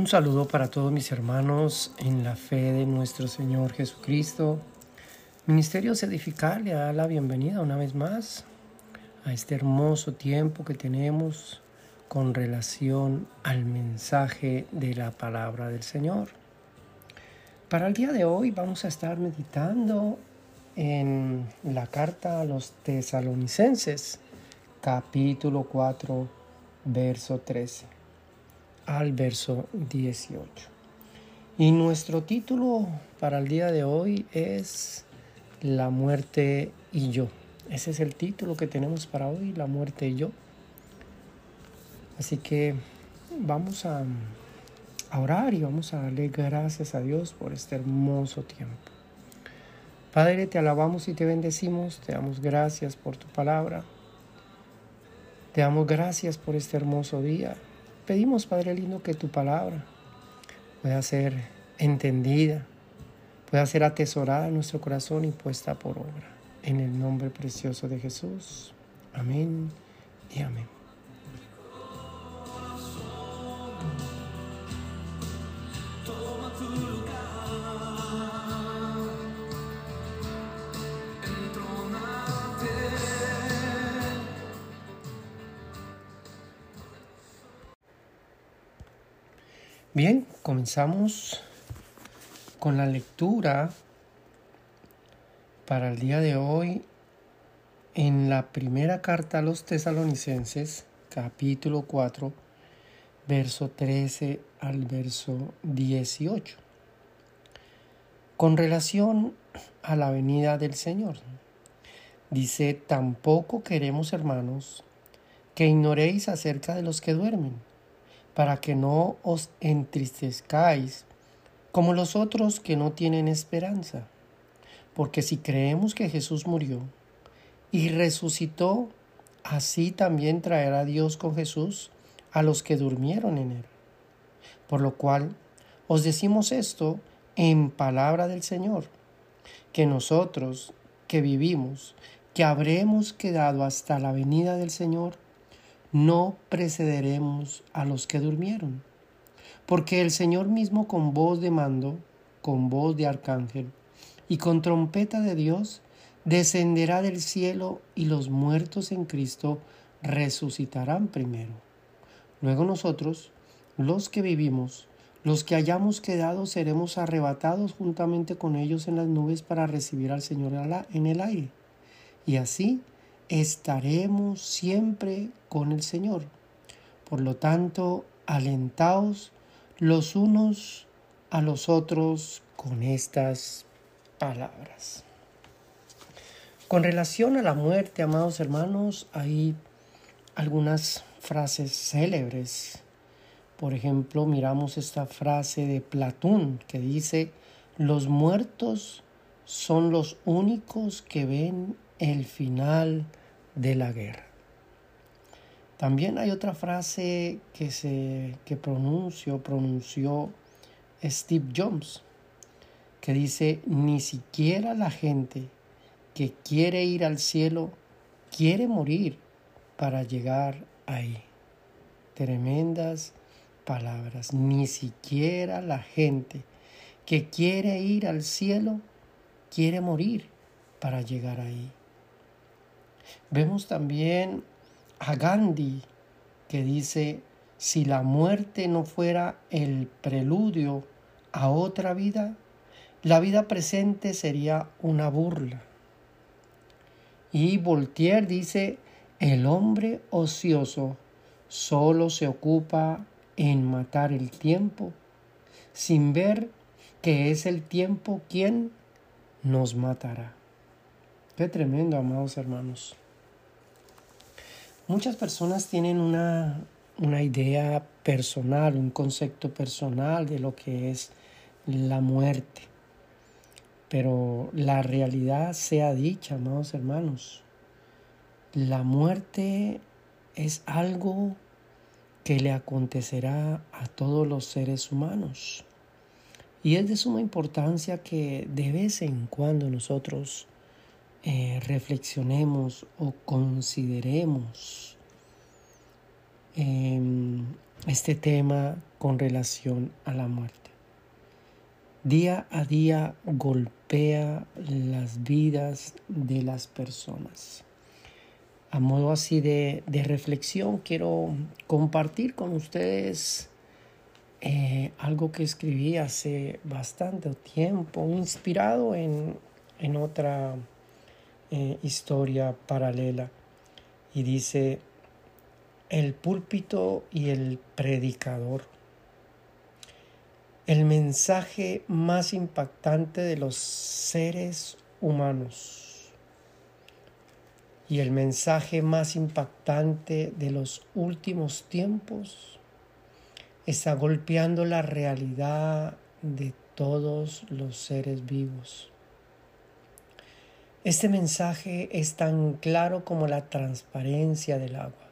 Un saludo para todos mis hermanos en la fe de nuestro Señor Jesucristo. Ministerio Edificar le da la bienvenida una vez más a este hermoso tiempo que tenemos con relación al mensaje de la palabra del Señor. Para el día de hoy vamos a estar meditando en la carta a los tesalonicenses, capítulo 4, verso 13 al verso 18. Y nuestro título para el día de hoy es La muerte y yo. Ese es el título que tenemos para hoy, La muerte y yo. Así que vamos a, orar y vamos a darle gracias a Dios por este hermoso tiempo. Padre, te alabamos y te bendecimos, te damos gracias por tu palabra. Te damos gracias por este hermoso día pedimos, Padre lindo, que tu palabra pueda ser entendida, pueda ser atesorada en nuestro corazón y puesta por obra. En el nombre precioso de Jesús. Amén y amén. Bien, comenzamos con la lectura para el día de hoy en la primera carta a los tesalonicenses, capítulo 4, verso 13 al verso 18. Con relación a la venida del Señor, dice, tampoco queremos, hermanos, que ignoréis acerca de los que duermen para que no os entristezcáis como los otros que no tienen esperanza. Porque si creemos que Jesús murió y resucitó, así también traerá Dios con Jesús a los que durmieron en él. Por lo cual os decimos esto en palabra del Señor, que nosotros que vivimos, que habremos quedado hasta la venida del Señor, no precederemos a los que durmieron, porque el Señor mismo con voz de mando, con voz de arcángel y con trompeta de Dios, descenderá del cielo y los muertos en Cristo resucitarán primero. Luego nosotros, los que vivimos, los que hayamos quedado, seremos arrebatados juntamente con ellos en las nubes para recibir al Señor en el aire. Y así estaremos siempre con el Señor. Por lo tanto, alentaos los unos a los otros con estas palabras. Con relación a la muerte, amados hermanos, hay algunas frases célebres. Por ejemplo, miramos esta frase de Platón que dice, los muertos son los únicos que ven el final de la guerra. También hay otra frase que, se, que pronunció, pronunció Steve Jobs, que dice, ni siquiera la gente que quiere ir al cielo quiere morir para llegar ahí. Tremendas palabras. Ni siquiera la gente que quiere ir al cielo quiere morir para llegar ahí. Vemos también a Gandhi que dice, si la muerte no fuera el preludio a otra vida, la vida presente sería una burla. Y Voltaire dice, el hombre ocioso solo se ocupa en matar el tiempo, sin ver que es el tiempo quien nos matará. Qué tremendo, amados hermanos. Muchas personas tienen una, una idea personal, un concepto personal de lo que es la muerte. Pero la realidad sea dicha, amados hermanos. La muerte es algo que le acontecerá a todos los seres humanos. Y es de suma importancia que de vez en cuando nosotros eh, reflexionemos o consideremos em, este tema con relación a la muerte. Día a día golpea las vidas de las personas. A modo así de, reflexión, quiero compartir con ustedes eh, algo que escribí hace bastante tiempo, inspirado en, en otra eh, historia paralela y dice, el púlpito y el predicador. El mensaje más impactante de los seres humanos y el mensaje más impactante de los últimos tiempos está golpeando la realidad de todos los seres vivos. Este mensaje es tan claro como la transparencia del agua.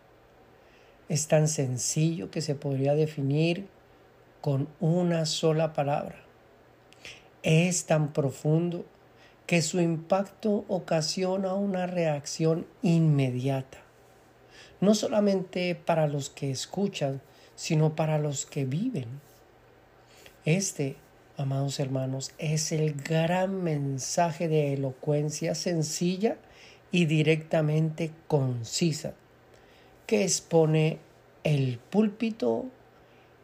Es tan sencillo que se podría definir con una sola palabra. Es tan profundo que su impacto ocasiona una reacción inmediata, no solamente para los que escuchan, sino para los que viven. Este amados hermanos, es el gran mensaje de elocuencia sencilla y directamente concisa que expone el púlpito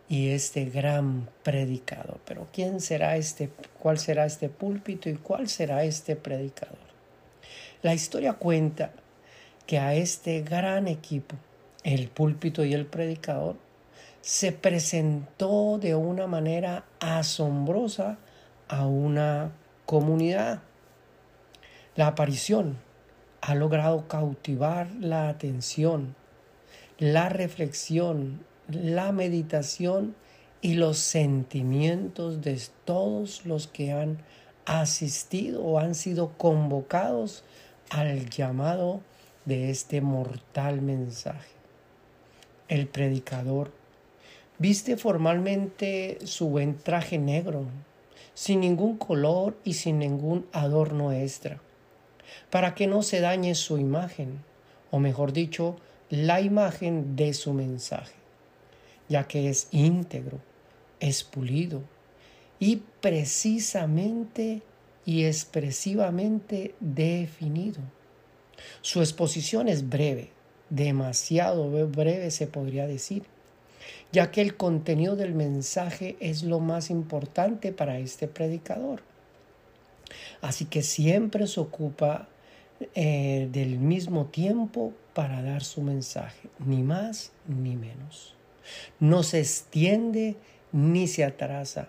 y este gran predicador. Pero ¿quién será este? ¿Cuál será este púlpito y cuál será este predicador? La historia cuenta que a este gran equipo, el púlpito y el predicador, se presentó de una manera asombrosa a una comunidad. La aparición ha logrado cautivar la atención, la reflexión, la meditación y los sentimientos de todos los que han asistido o han sido convocados al llamado de este mortal mensaje. El predicador Viste formalmente su buen traje negro, sin ningún color y sin ningún adorno extra, para que no se dañe su imagen, o mejor dicho, la imagen de su mensaje, ya que es íntegro, es pulido y precisamente y expresivamente definido. Su exposición es breve, demasiado breve se podría decir, ya que el contenido del mensaje es lo más importante para este predicador. Así que siempre se ocupa eh, del mismo tiempo para dar su mensaje, ni más ni menos. No se extiende ni se atrasa.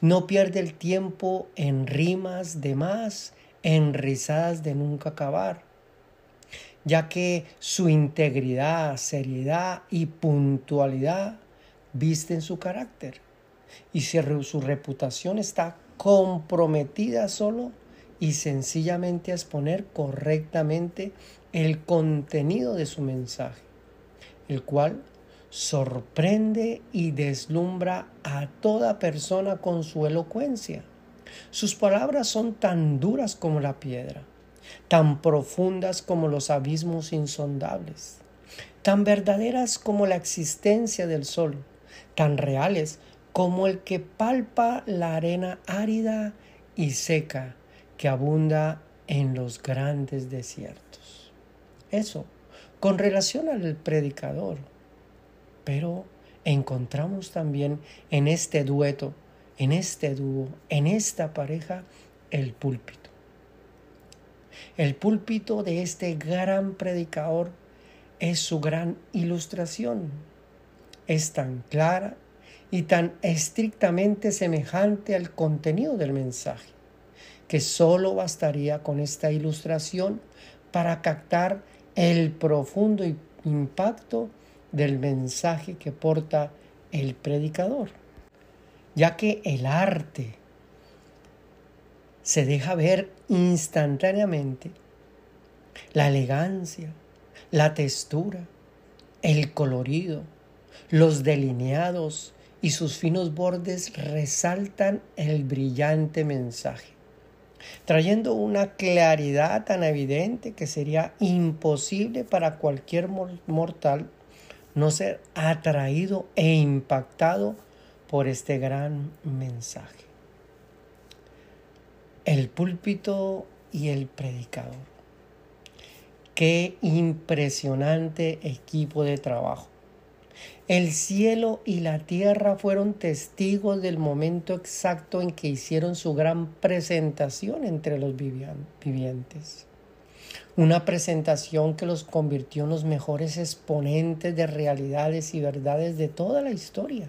No pierde el tiempo en rimas de más, en risadas de nunca acabar ya que su integridad, seriedad y puntualidad visten su carácter y su reputación está comprometida solo y sencillamente a exponer correctamente el contenido de su mensaje, el cual sorprende y deslumbra a toda persona con su elocuencia. Sus palabras son tan duras como la piedra tan profundas como los abismos insondables, tan verdaderas como la existencia del sol, tan reales como el que palpa la arena árida y seca que abunda en los grandes desiertos. Eso, con relación al predicador. Pero encontramos también en este dueto, en este dúo, en esta pareja, el púlpito. El púlpito de este gran predicador es su gran ilustración. Es tan clara y tan estrictamente semejante al contenido del mensaje, que solo bastaría con esta ilustración para captar el profundo impacto del mensaje que porta el predicador, ya que el arte se deja ver instantáneamente la elegancia, la textura, el colorido, los delineados y sus finos bordes resaltan el brillante mensaje. trayendo una claridad tan evidente que sería imposible para cualquier mortal no ser atraído e impactado por este gran mensaje. El púlpito y el predicador. Qué impresionante equipo de trabajo. El cielo y la tierra fueron testigos del momento exacto en que hicieron su gran presentación entre los vivientes. Una presentación que los convirtió en los mejores exponentes de realidades y verdades de toda la historia.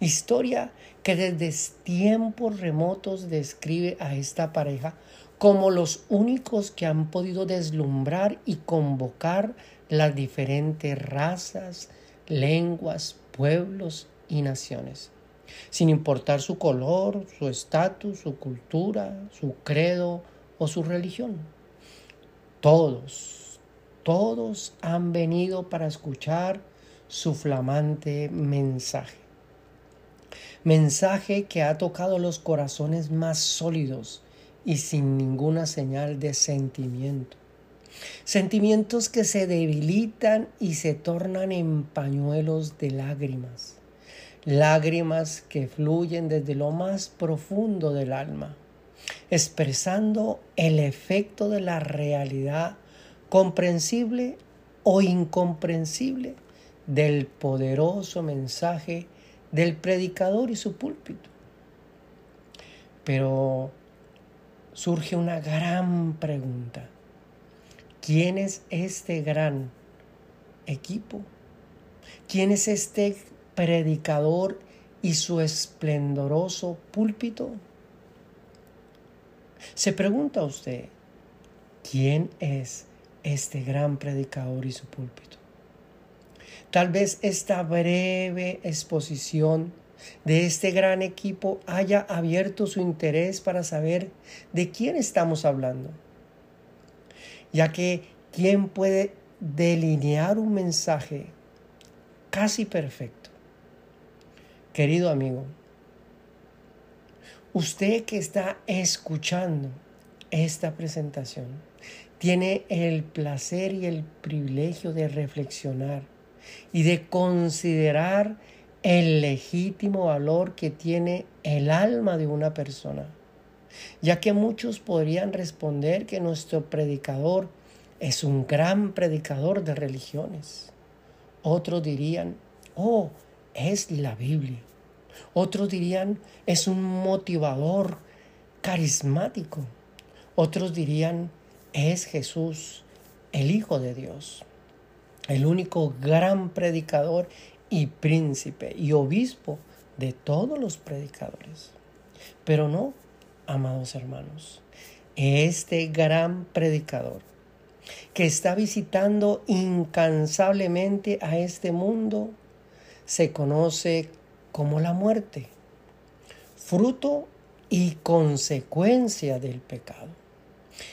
Historia que desde tiempos remotos describe a esta pareja como los únicos que han podido deslumbrar y convocar las diferentes razas, lenguas, pueblos y naciones, sin importar su color, su estatus, su cultura, su credo o su religión. Todos, todos han venido para escuchar su flamante mensaje. Mensaje que ha tocado los corazones más sólidos y sin ninguna señal de sentimiento Sentimientos que se debilitan y se tornan en pañuelos de lágrimas. Lágrimas que fluyen desde lo más profundo del alma, expresando el efecto de la realidad comprensible o incomprensible del poderoso mensaje del predicador y su púlpito. Pero surge una gran pregunta. ¿Quién es este gran equipo? ¿Quién es este predicador y su esplendoroso púlpito? Se pregunta usted, ¿quién es este gran predicador y su púlpito? Tal vez esta breve exposición de este gran equipo haya abierto su interés para saber de quién estamos hablando ya que ¿quién puede delinear un mensaje casi perfecto? Querido amigo, usted que está escuchando esta presentación tiene el placer y el privilegio de reflexionar y de considerar el legítimo valor que tiene el alma de una persona ya que muchos podrían responder que nuestro predicador es un gran predicador de religiones. Otros dirían, oh, es la Biblia. Otros dirían, es un motivador carismático. Otros dirían, es Jesús, el Hijo de Dios, el único gran predicador y príncipe y obispo de todos los predicadores. Pero no, amados hermanos, este gran predicador que está visitando incansablemente a este mundo se conoce como la muerte, fruto y consecuencia del pecado.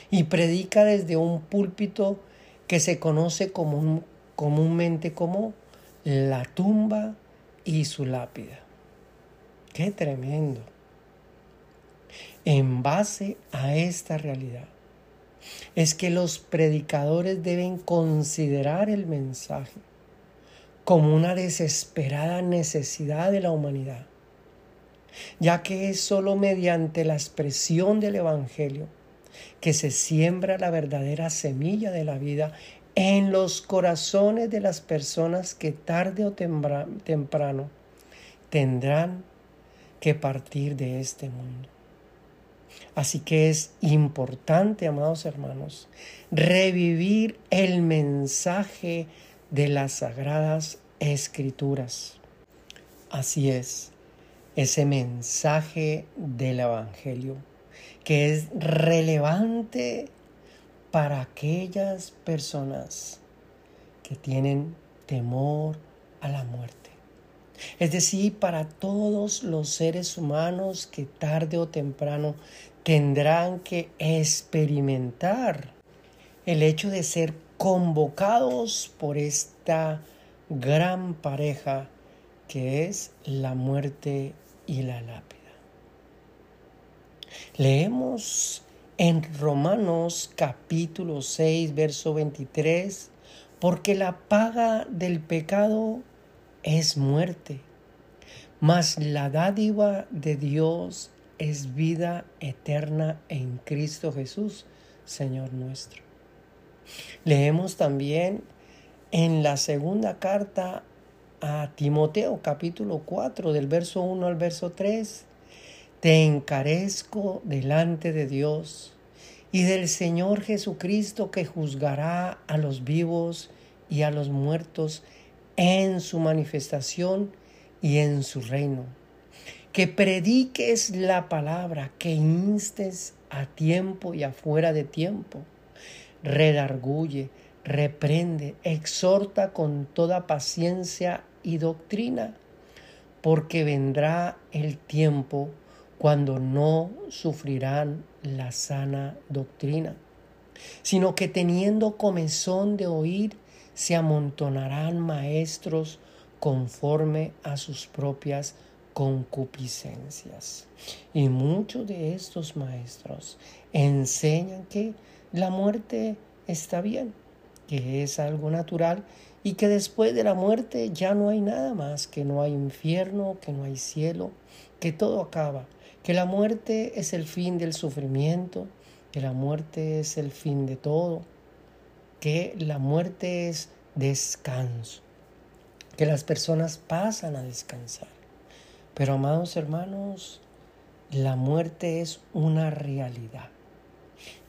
Y predica desde un púlpito que se conoce como comúnmente como la tumba y su lápida. Qué tremendo en base a esta realidad es que los predicadores deben considerar el mensaje como una desesperada necesidad de la humanidad, ya que es sólo mediante la expresión del Evangelio que se siembra la verdadera semilla de la vida en los corazones de las personas que tarde o temprano tendrán que partir de este mundo. Así que es importante, amados hermanos, revivir el mensaje de las sagradas escrituras. Así es, ese mensaje del Evangelio que es relevante para aquellas personas que tienen temor a la muerte. Es decir, para todos los seres humanos que tarde o temprano tendrán que experimentar el hecho de ser convocados por esta gran pareja que es la muerte y la lápida. Leemos en Romanos capítulo 6, verso 23, porque la paga del pecado es muerte, mas la dádiva de Dios es vida eterna en Cristo Jesús, Señor nuestro. Leemos también en la segunda carta a Timoteo capítulo 4 del verso 1 al verso 3, te encarezco delante de Dios y del Señor Jesucristo que juzgará a los vivos y a los muertos en su manifestación y en su reino. Que prediques la palabra, que instes a tiempo y afuera de tiempo. Redarguye, reprende, exhorta con toda paciencia y doctrina, porque vendrá el tiempo cuando no sufrirán la sana doctrina, sino que teniendo comezón de oír, se amontonarán maestros conforme a sus propias concupiscencias. Y muchos de estos maestros enseñan que la muerte está bien, que es algo natural y que después de la muerte ya no hay nada más, que no hay infierno, que no hay cielo, que todo acaba, que la muerte es el fin del sufrimiento, que la muerte es el fin de todo, que la muerte es descanso, que las personas pasan a descansar. Pero amados hermanos, la muerte es una realidad.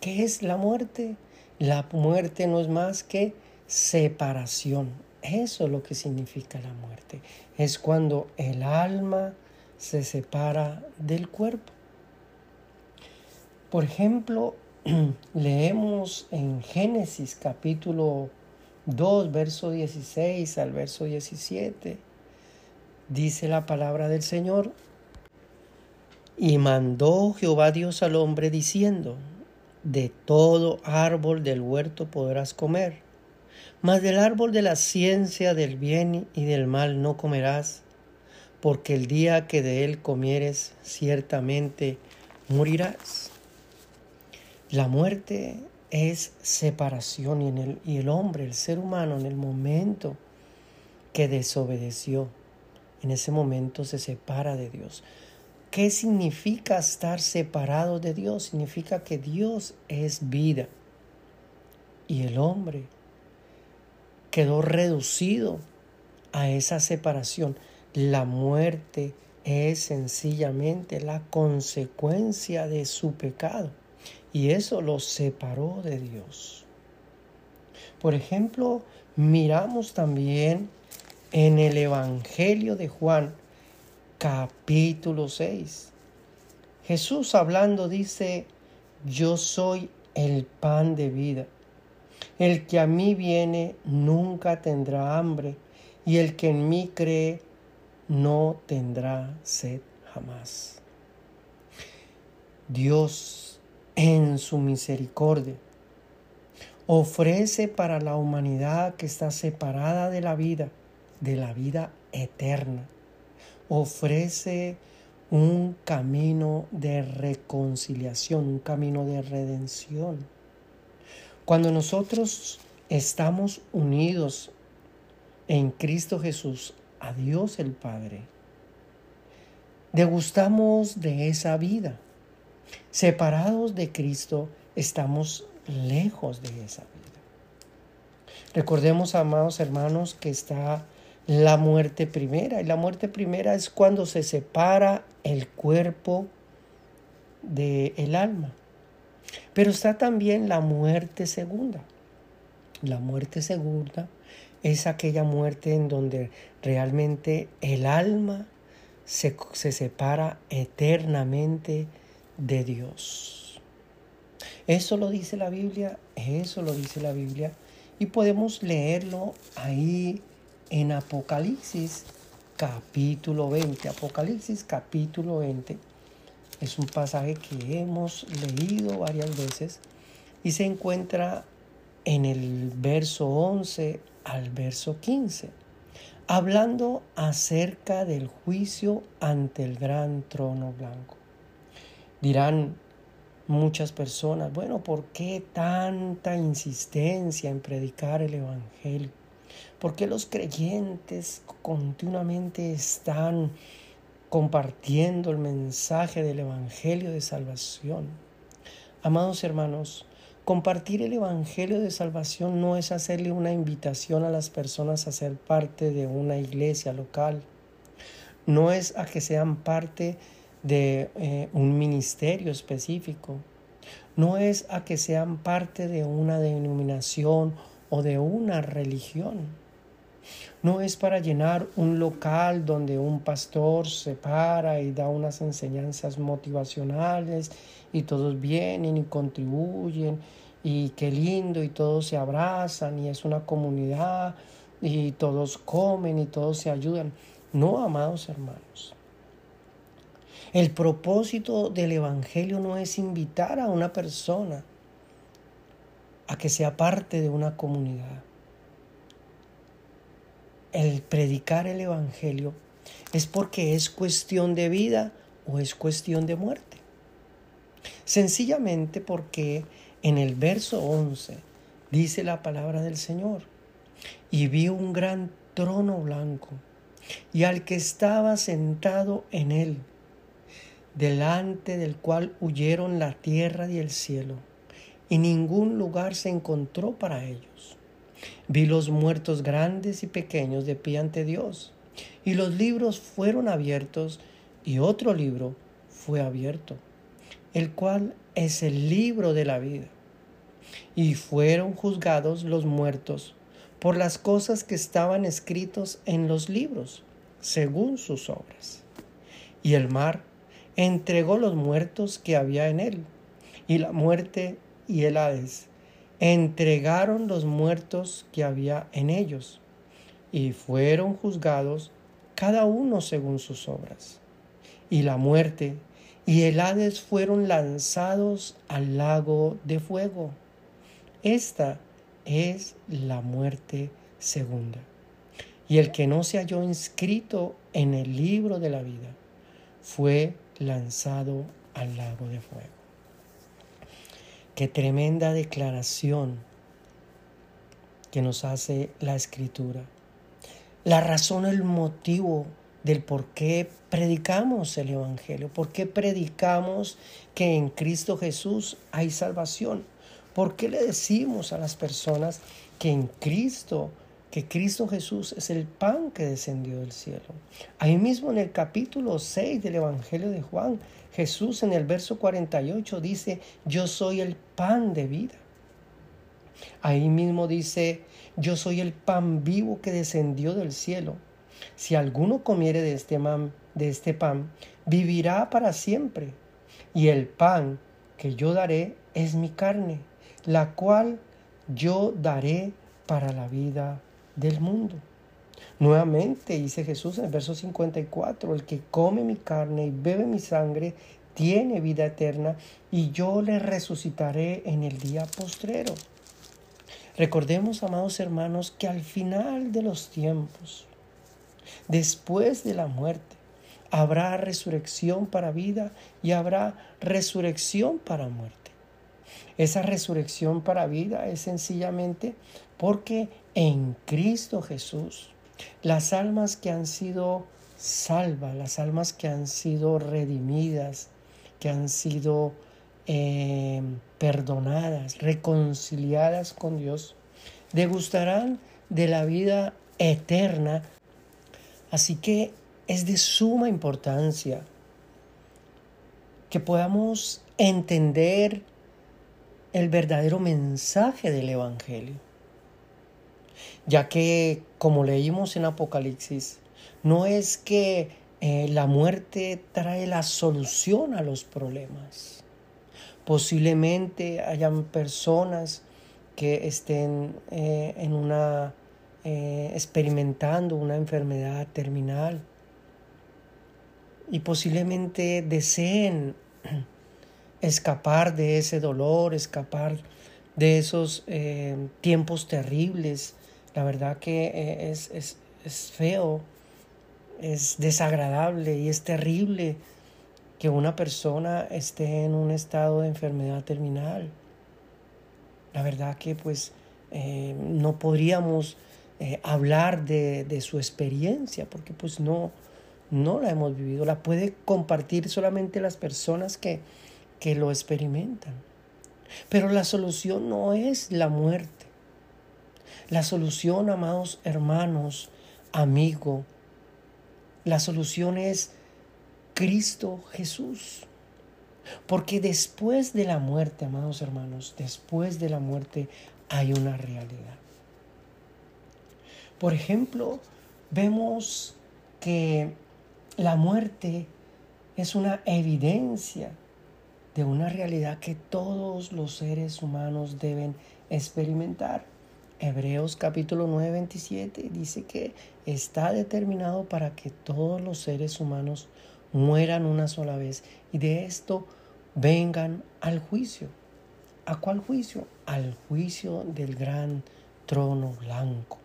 ¿Qué es la muerte? La muerte no es más que separación. Eso es lo que significa la muerte. Es cuando el alma se separa del cuerpo. Por ejemplo, leemos en Génesis capítulo 2, verso 16 al verso 17. Dice la palabra del Señor. Y mandó Jehová Dios al hombre diciendo, de todo árbol del huerto podrás comer mas del árbol de la ciencia del bien y del mal no comerás, porque el día que de él comieres ciertamente morirás. La muerte es separación y, el, y el hombre, el ser humano, en el momento que desobedeció, en ese momento se separa de Dios. ¿Qué significa estar separado de Dios? Significa que Dios es vida y el hombre quedó reducido a esa separación. La muerte es sencillamente la consecuencia de su pecado y eso lo separó de Dios. Por ejemplo, miramos también en el Evangelio de Juan capítulo 6. Jesús hablando dice, yo soy el pan de vida. El que a mí viene nunca tendrá hambre, y el que en mí cree no tendrá sed jamás. Dios, en su misericordia, ofrece para la humanidad que está separada de la vida, de la vida eterna, ofrece un camino de reconciliación, un camino de redención cuando nosotros estamos unidos en Cristo Jesús a Dios el Padre, degustamos de esa vida. Separados de Cristo, estamos lejos de esa vida. Recordemos, amados hermanos, que está la muerte primera. Y la muerte primera es cuando se separa el cuerpo del el alma. Pero está también la muerte segunda. La muerte segunda es aquella muerte en donde realmente el alma se, separa eternamente de Dios. Eso lo dice la Biblia, eso lo dice la Biblia y podemos leerlo ahí en Apocalipsis capítulo 20. Apocalipsis capítulo 20 es un pasaje que hemos leído varias veces y se encuentra en el verso 11 al verso 15, hablando acerca del juicio ante el gran trono blanco. Dirán muchas personas, bueno, ¿por qué tanta insistencia en predicar el Evangelio? ¿Por qué los creyentes continuamente están compartiendo el mensaje del Evangelio de salvación? Amados hermanos, compartir el Evangelio de salvación no es hacerle una invitación a las personas a ser parte de una iglesia local, no es a que sean parte de eh, un ministerio específico, no es a que sean parte de una denominación o de una religión. No es para llenar un local donde un pastor se para y da unas enseñanzas motivacionales y todos vienen y contribuyen y qué lindo y todos se abrazan y es una comunidad y todos comen y todos se ayudan. No, amados hermanos. El propósito del Evangelio no es invitar a una persona a que sea parte de una comunidad. El predicar el Evangelio es porque es cuestión de vida o es cuestión de muerte. Sencillamente porque en el verso 11 dice la palabra del Señor, y vi un gran trono blanco, y al que estaba sentado en él, delante del cual huyeron la tierra y el cielo, y ningún lugar se encontró para ellos. Vi los muertos grandes y pequeños de pie ante Dios, y los libros fueron abiertos, y otro libro fue abierto el cual es el libro de la vida. Y fueron juzgados los muertos por las cosas que estaban escritos en los libros, según sus obras. Y el mar entregó los muertos que había en él, y la muerte y el Hades entregaron los muertos que había en ellos, y fueron juzgados cada uno según sus obras. Y la muerte y el Hades fueron lanzados al lago de fuego. Esta es la muerte segunda. Y el que no se halló inscrito en el libro de la vida fue lanzado al lago de fuego. Qué tremenda declaración que nos hace la escritura. La razón, el motivo del por qué predicamos el Evangelio, por qué predicamos que en Cristo Jesús hay salvación, por qué le decimos a las personas que en Cristo, que Cristo Jesús es el pan que descendió del cielo. Ahí mismo en el capítulo 6 del Evangelio de Juan, Jesús en el verso 48 dice, yo soy el pan de vida. Ahí mismo dice, yo soy el pan vivo que descendió del cielo. Si alguno comiere de este, de este pan, vivirá para siempre. Y el pan que yo daré es mi carne, la cual yo daré para la vida del mundo. Nuevamente dice Jesús en el verso 54, el que come mi carne y bebe mi sangre tiene vida eterna y yo le resucitaré en el día postrero. Recordemos, amados hermanos, que al final de los tiempos, Después de la muerte habrá resurrección para vida y habrá resurrección para muerte. Esa resurrección para vida es sencillamente porque en Cristo Jesús las almas que han sido salvas, las almas que han sido redimidas, que han sido eh, perdonadas, reconciliadas con Dios, degustarán de la vida eterna. Así que es de suma importancia que podamos entender el verdadero mensaje del Evangelio, ya que, como leímos en Apocalipsis, no es que eh, la muerte trae la solución a los problemas. Posiblemente hayan personas que estén eh, en una eh, experimentando una enfermedad terminal y posiblemente deseen escapar de ese dolor, escapar de esos eh, tiempos terribles. La verdad que eh, es, es, es feo, es desagradable y es terrible que una persona esté en un estado de enfermedad terminal. La verdad que pues eh, no podríamos hablar de, de, su experiencia porque pues no, no la hemos vivido. La puede compartir solamente las personas que, que lo experimentan. Pero la solución no es la muerte. La solución, amados hermanos, amigo, la solución es Cristo Jesús. Porque después de la muerte, amados hermanos, después de la muerte hay una realidad. Por ejemplo, vemos que la muerte es una evidencia de una realidad que todos los seres humanos deben experimentar. Hebreos capítulo 9, 27 dice que está determinado para que todos los seres humanos mueran una sola vez y de esto vengan al juicio. ¿A cuál juicio? Al juicio del gran trono blanco,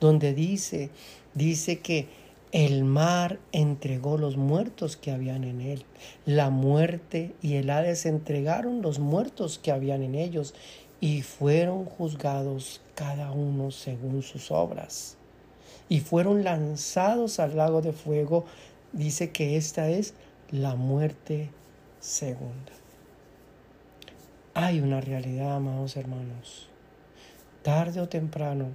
donde dice, dice que el mar entregó los muertos que habían en él. La muerte y el Hades entregaron los muertos que habían en ellos y fueron juzgados cada uno según sus obras. Y fueron lanzados al lago de fuego dice que esta es la muerte segunda. Hay una realidad, amados hermanos. Tarde o temprano,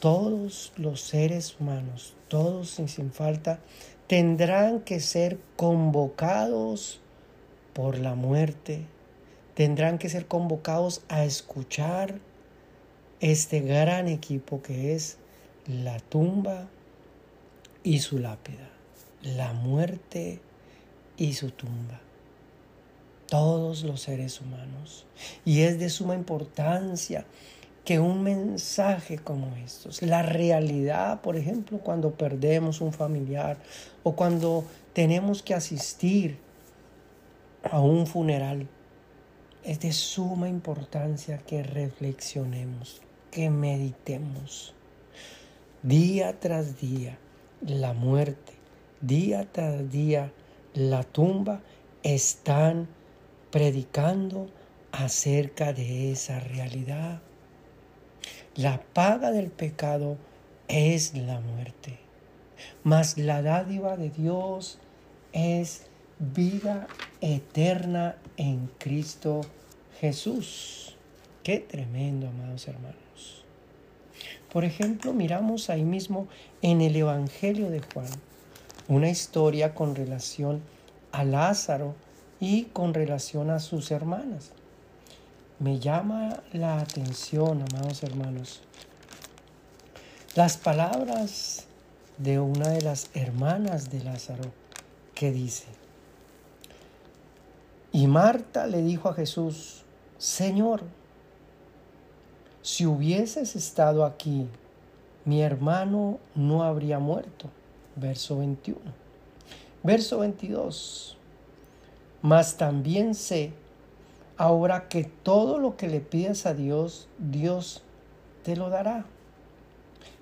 todos los seres humanos, todos sin falta, tendrán que ser convocados por la muerte, tendrán que ser convocados a escuchar este gran equipo que es la tumba y su lápida la muerte y su tumba. Todos los seres humanos. Y es de suma importancia que un mensaje como estos, la realidad, por ejemplo, cuando perdemos un familiar o cuando tenemos que asistir a un funeral, es de suma importancia que reflexionemos, que meditemos día tras día la muerte día tras día la tumba están predicando acerca de esa realidad. La paga del pecado es la muerte, mas la dádiva de Dios es vida eterna en Cristo Jesús. Qué tremendo, amados hermanos. Por ejemplo, miramos ahí mismo en el Evangelio de Juan una historia con relación a Lázaro y con relación a sus hermanas. Me llama la atención, amados hermanos, las palabras de una de las hermanas de Lázaro que dice, y Marta le dijo a Jesús, Señor, si hubieses estado aquí, mi hermano no habría muerto verso 21. Verso 22. Mas también sé ahora que todo lo que le pidas a Dios, Dios te lo dará.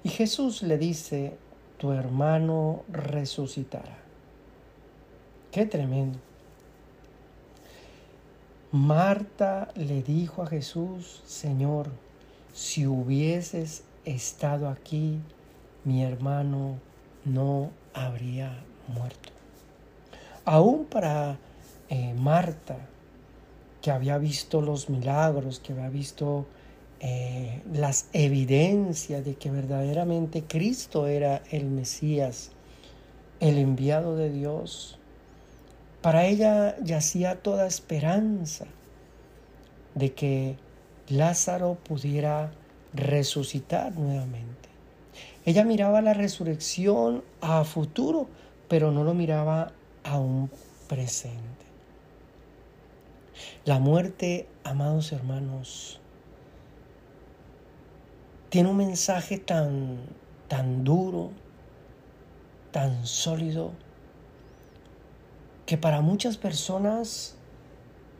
Y Jesús le dice, tu hermano resucitará. Qué tremendo. Marta le dijo a Jesús, Señor, si hubieses estado aquí, mi hermano no habría muerto. Aún para eh, Marta, que había visto los milagros, que había visto eh, las evidencias de que verdaderamente Cristo era el Mesías, el enviado de Dios, para ella yacía toda esperanza de que Lázaro pudiera resucitar nuevamente. Ella miraba la resurrección a futuro, pero no lo miraba a un presente. La muerte, amados hermanos, tiene un mensaje tan, tan duro, tan sólido, que para muchas personas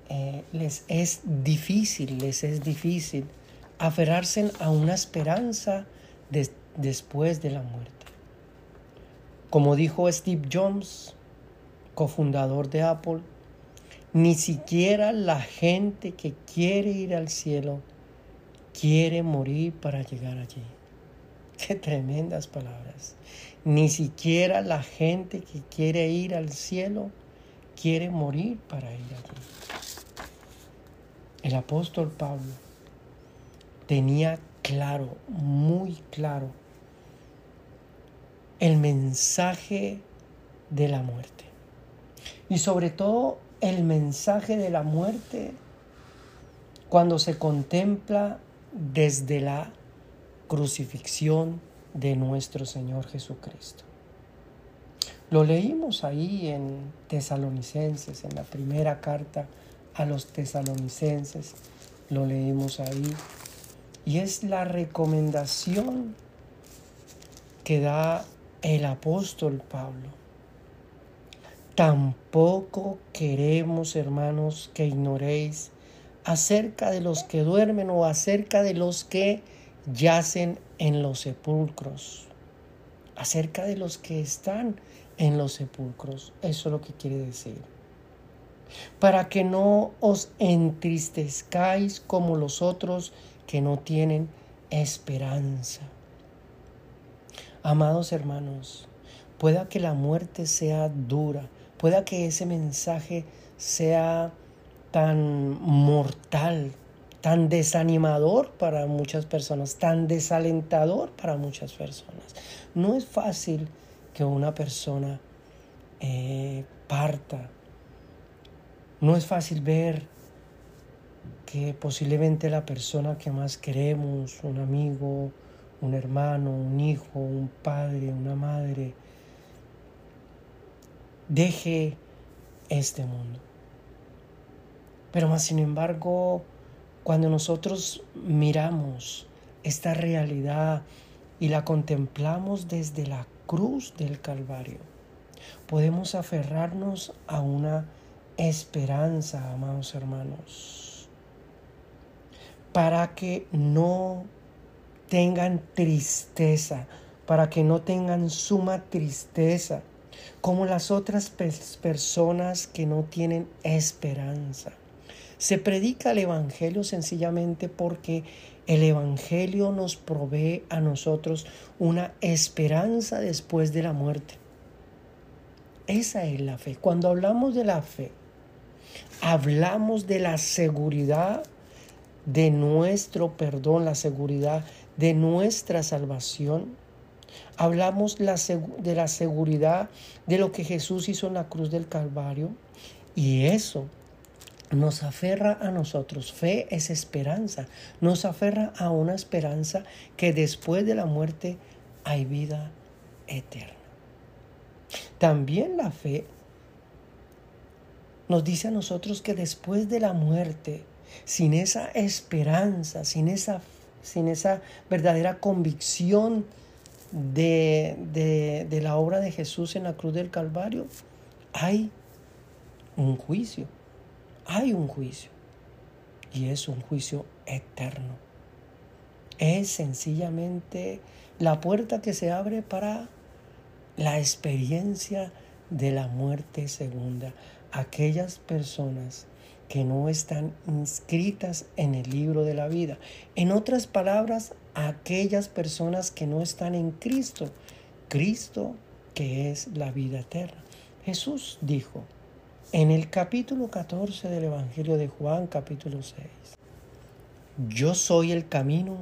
eh, les es difícil, les es difícil aferrarse a una esperanza de después de la muerte. Como dijo Steve Jobs, cofundador de Apple, ni siquiera la gente que quiere ir al cielo quiere morir para llegar allí. Qué tremendas palabras. Ni siquiera la gente que quiere ir al cielo quiere morir para ir allí. El apóstol Pablo tenía claro, muy claro, el mensaje de la muerte. Y sobre todo el mensaje de la muerte cuando se contempla desde la crucifixión de nuestro Señor Jesucristo. Lo leímos ahí en Tesalonicenses, en la primera carta a los tesalonicenses, lo leímos ahí, y es la recomendación que da el apóstol Pablo. Tampoco queremos, hermanos, que ignoréis acerca de los que duermen o acerca de los que yacen en los sepulcros, acerca de los que están en los sepulcros. Eso es lo que quiere decir. Para que no os entristezcáis como los otros que no tienen esperanza. Amados hermanos, pueda que la muerte sea dura, pueda que ese mensaje sea tan mortal, tan desanimador para muchas personas, tan desalentador para muchas personas. No es fácil que una persona eh, parta. No es fácil ver que posiblemente la persona que más queremos, un amigo, un hermano, un hijo, un padre, una madre, deje este mundo. Pero más sin embargo, cuando nosotros miramos esta realidad y la contemplamos desde la cruz del Calvario, podemos aferrarnos a una esperanza, amados hermanos, para que no tengan tristeza, para que no tengan suma tristeza, como las otras personas que no tienen esperanza. Se predica el Evangelio sencillamente porque el Evangelio nos provee a nosotros una esperanza después de la muerte. Esa es la fe. Cuando hablamos de la fe, hablamos de la seguridad de nuestro perdón, la seguridad de nuestra salvación. Hablamos de la seguridad de lo que Jesús hizo en la cruz del Calvario. Y eso nos aferra a nosotros. Fe es esperanza. Nos aferra a una esperanza que después de la muerte hay vida eterna. También la fe nos dice a nosotros que después de la muerte, sin esa esperanza, sin esa, sin esa verdadera convicción de, de, de la obra de Jesús en la cruz del Calvario, hay un juicio hay un juicio y es un juicio eterno. Es sencillamente la puerta que se abre para la experiencia de la muerte segunda. Aquellas personas que no están inscritas en el libro de la vida. En otras palabras, aquellas personas que no están en Cristo. Cristo que es la vida eterna. Jesús dijo, en el capítulo 14 del Evangelio de Juan, capítulo 6, yo soy el camino,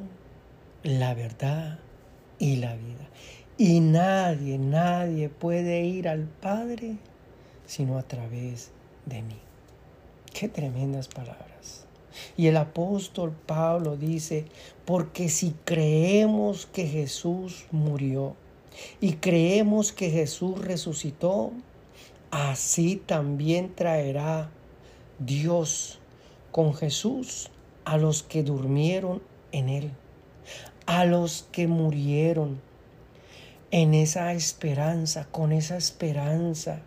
la verdad y la vida. Y nadie, nadie puede ir al Padre sino a través de mí. Qué tremendas palabras. Y el apóstol Pablo dice, porque si creemos que Jesús murió y creemos que Jesús resucitó, así también traerá Dios con Jesús a los que durmieron en él, a los que murieron en esa esperanza, con esa esperanza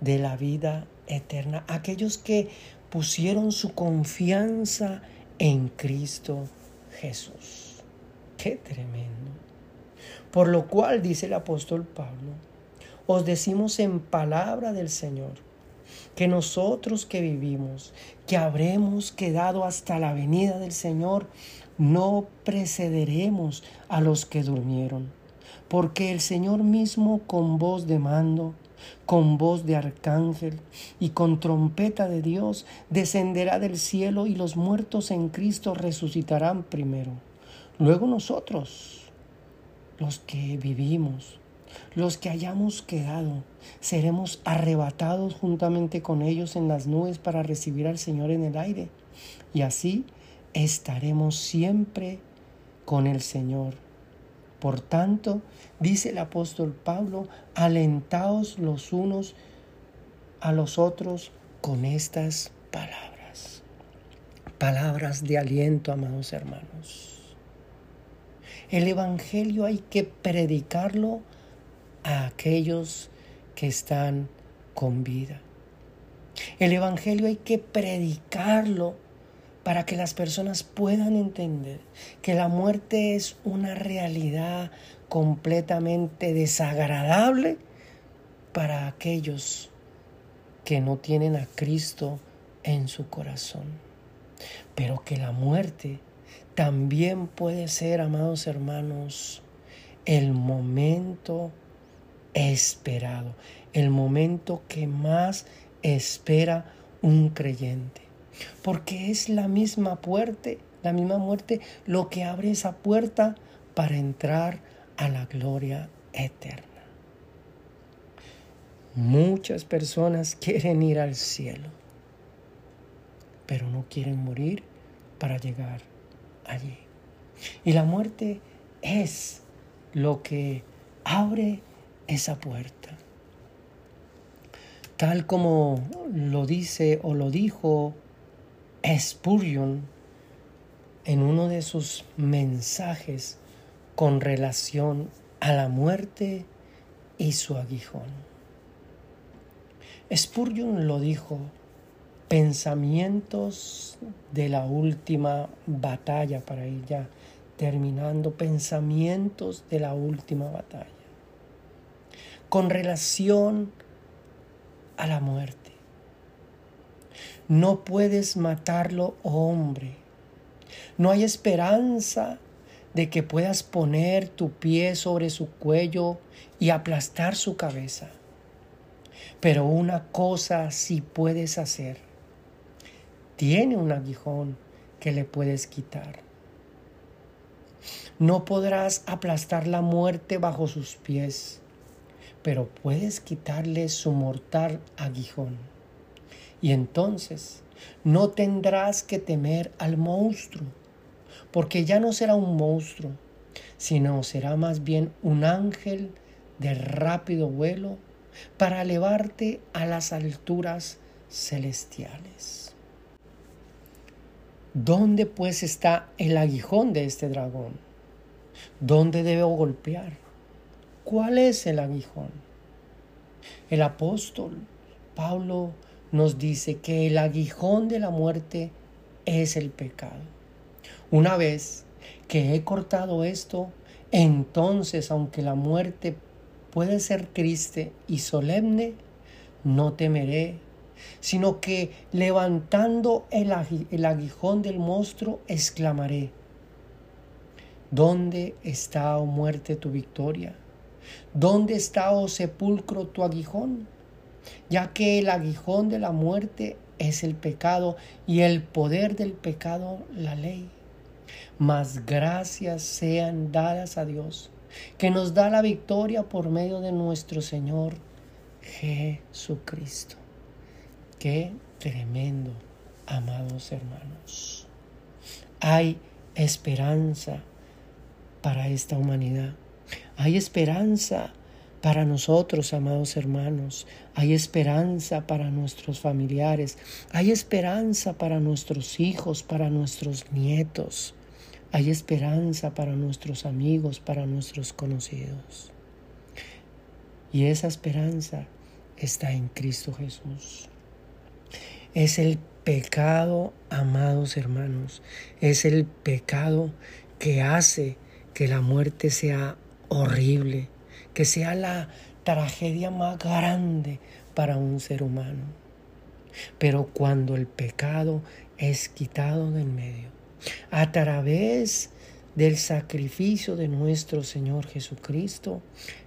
de la vida eterna, aquellos que pusieron su confianza en Cristo Jesús. Qué tremendo. Por lo cual dice el apóstol Pablo, os decimos en palabra del Señor, que nosotros que vivimos, que habremos quedado hasta la venida del Señor, no precederemos a los que durmieron, porque el Señor mismo con voz de mando, con voz de arcángel y con trompeta de Dios descenderá del cielo y los muertos en Cristo resucitarán primero. Luego nosotros, los que vivimos, los que hayamos quedado, seremos arrebatados juntamente con ellos en las nubes para recibir al Señor en el aire. Y así estaremos siempre con el Señor. Por tanto, dice el apóstol Pablo, alentaos los unos a los otros con estas palabras. Palabras de aliento, amados hermanos. El Evangelio hay que predicarlo a aquellos que están con vida. El Evangelio hay que predicarlo para que las personas puedan entender que la muerte es una realidad completamente desagradable para aquellos que no tienen a Cristo en su corazón. Pero que la muerte también puede ser, amados hermanos, el momento esperado, el momento que más espera un creyente. Porque es la misma puerta, la misma muerte, lo que abre esa puerta para entrar a la gloria eterna. Muchas personas quieren ir al cielo, pero no quieren morir para llegar allí. Y la muerte es lo que abre esa puerta. Tal como lo dice o lo dijo Spurgeon en uno de sus mensajes con relación a la muerte y su aguijón. Spurgeon lo dijo, pensamientos de la última batalla para ella, terminando, pensamientos de la última batalla con relación a la muerte. No puedes matarlo, hombre. No hay esperanza de que puedas poner tu pie sobre su cuello y aplastar su cabeza. Pero una cosa sí puedes hacer. Tiene un aguijón que le puedes quitar. No podrás aplastar la muerte bajo sus pies pero puedes quitarle su mortal aguijón. Y entonces no tendrás que temer al monstruo, porque ya no será un monstruo, sino será más bien un ángel de rápido vuelo para elevarte a las alturas celestiales. ¿Dónde pues está el aguijón de este dragón? ¿Dónde debo golpear? ¿Cuál es el aguijón? El apóstol Pablo nos dice que el aguijón de la muerte es el pecado. Una vez que he cortado esto, entonces aunque la muerte puede ser triste y solemne, no temeré, sino que levantando el, aguijón del monstruo, exclamaré, ¿dónde está, oh muerte, tu victoria? ¿Dónde está, oh sepulcro, tu aguijón? Ya que el aguijón de la muerte es el pecado y el poder del pecado la ley. Mas gracias sean dadas a Dios, que nos da la victoria por medio de nuestro Señor Jesucristo. Qué tremendo, amados hermanos. Hay esperanza para esta humanidad. Hay esperanza para nosotros, amados hermanos. Hay esperanza para nuestros familiares. Hay esperanza para nuestros hijos, para nuestros nietos. Hay esperanza para nuestros amigos, para nuestros conocidos. Y esa esperanza está en Cristo Jesús. Es el pecado, amados hermanos, es el pecado que hace que la muerte sea horrible, que sea la tragedia más grande para un ser humano. Pero cuando el pecado es quitado del medio, a través del sacrificio de nuestro Señor Jesucristo,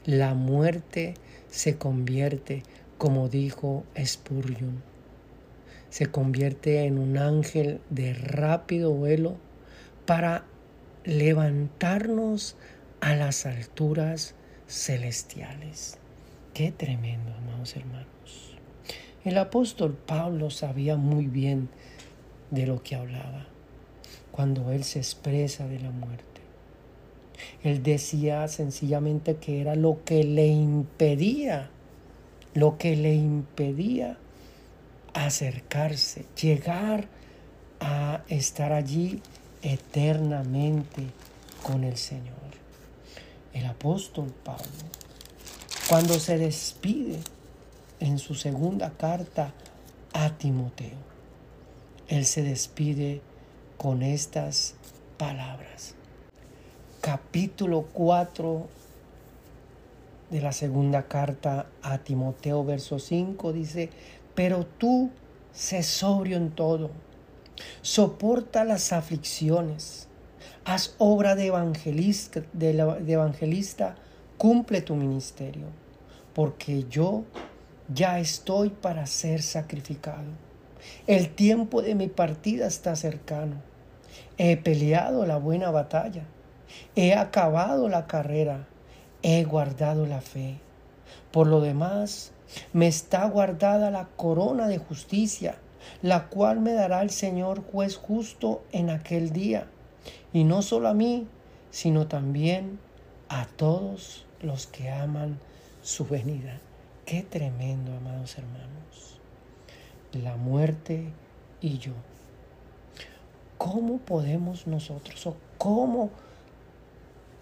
la muerte se convierte, como dijo Spurgeon, se convierte en un ángel de rápido vuelo para levantarnos a las alturas celestiales. Qué tremendo, amados hermanos. El apóstol Pablo sabía muy bien de lo que hablaba cuando él se expresa de la muerte. Él decía sencillamente que era lo que le impedía, lo que le impedía acercarse, llegar a estar allí eternamente con el Señor. El apóstol Pablo, cuando se despide en su segunda carta a Timoteo, él se despide con estas palabras. Capítulo 4 de la segunda carta a Timoteo, verso 5, dice, pero tú sé sobrio en todo, soporta las aflicciones, haz obra de evangelista, de, evangelista, cumple tu ministerio, porque yo ya estoy para ser sacrificado. El tiempo de mi partida está cercano. He peleado la buena batalla, he acabado la carrera, he guardado la fe. Por lo demás, me está guardada la corona de justicia, la cual me dará el Señor juez justo en aquel día, y no solo a mí, sino también a todos los que aman su venida. Qué tremendo, amados hermanos. La muerte y yo. ¿Cómo podemos nosotros o cómo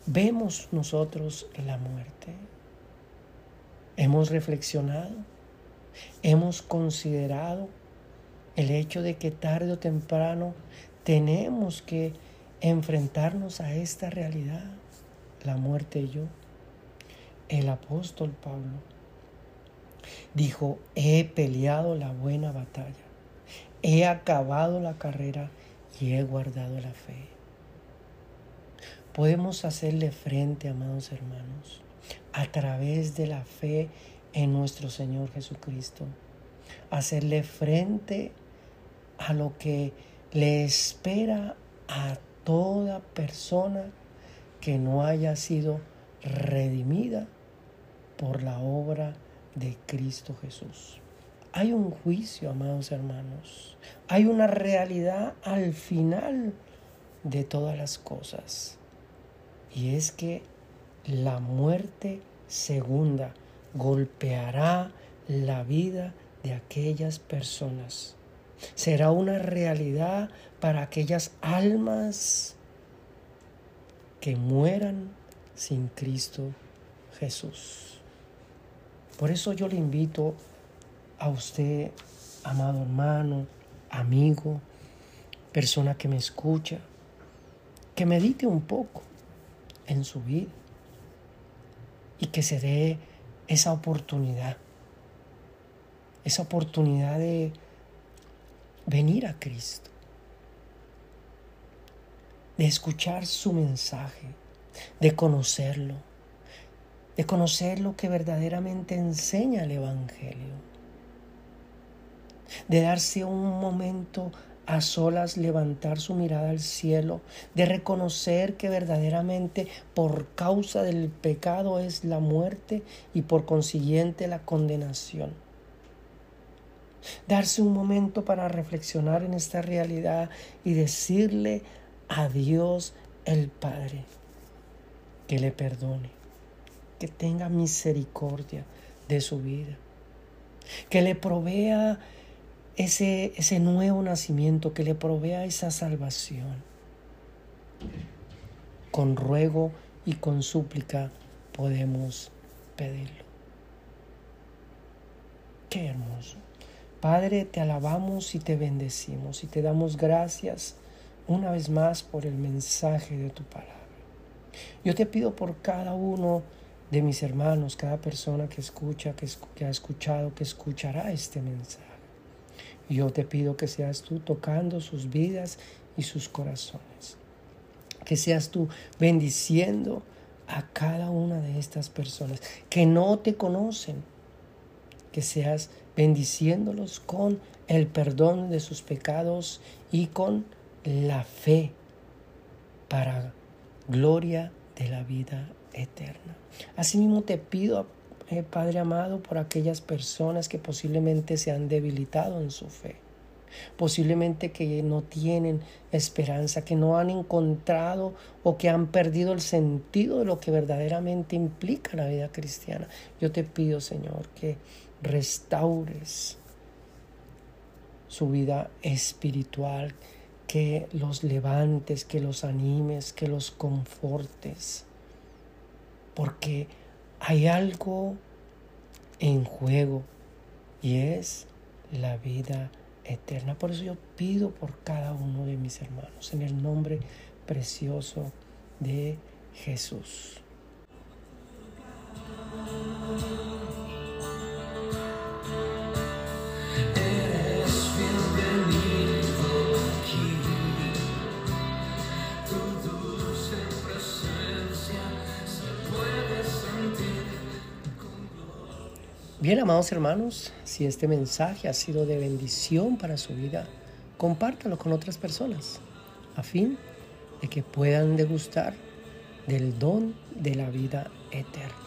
vemos nosotros la muerte? Hemos reflexionado, hemos considerado el hecho de que tarde o temprano tenemos que enfrentarnos a esta realidad, la muerte yo. El apóstol Pablo dijo, he peleado la buena batalla, he acabado la carrera y he guardado la fe. Podemos hacerle frente, amados hermanos, a través de la fe en nuestro Señor Jesucristo. Hacerle frente a lo que le espera a toda persona que no haya sido redimida por la obra de Cristo Jesús. Hay un juicio, amados hermanos. Hay una realidad al final de todas las cosas. Y es que la muerte segunda golpeará la vida de aquellas personas. Será una realidad para aquellas almas que mueran sin Cristo Jesús. Por eso yo le invito a usted, amado hermano, amigo, persona que me escucha, que medite un poco en su vida y que se dé esa oportunidad, esa oportunidad de venir a Cristo, de escuchar su mensaje, de conocerlo, de conocer lo que verdaderamente enseña el Evangelio, de darse un momento a solas levantar su mirada al cielo, de reconocer que verdaderamente por causa del pecado es la muerte y por consiguiente la condenación. Darse un momento para reflexionar en esta realidad y decirle a Dios el Padre que le perdone, que tenga misericordia de su vida, que le provea ese, ese nuevo nacimiento, que le provea esa salvación. Con ruego y con súplica podemos pedirlo. Qué hermoso. Padre, te alabamos y te bendecimos y te damos gracias una vez más por el mensaje de tu palabra. Yo te pido por cada uno de mis hermanos, cada persona que escucha, que, ha escuchado, que escuchará este mensaje. Yo te pido que seas tú tocando sus vidas y sus corazones. Que seas tú bendiciendo a cada una de estas personas que no te conocen. Que seas bendiciéndolos con el perdón de sus pecados y con la fe para gloria de la vida eterna. Asimismo te pido, eh, Padre amado, por aquellas personas que posiblemente se han debilitado en su fe, posiblemente que no tienen esperanza, que no han encontrado o que han perdido el sentido de lo que verdaderamente implica la vida cristiana. Yo te pido, Señor, que restaures su vida espiritual, que los levantes, que los animes, que los confortes, porque hay algo en juego y es la vida eterna. Por eso yo pido por cada uno de mis hermanos, en el nombre precioso de Jesús. Bien, amados hermanos, si este mensaje ha sido de bendición para su vida, compártalo con otras personas, a fin de que puedan degustar del don de la vida eterna.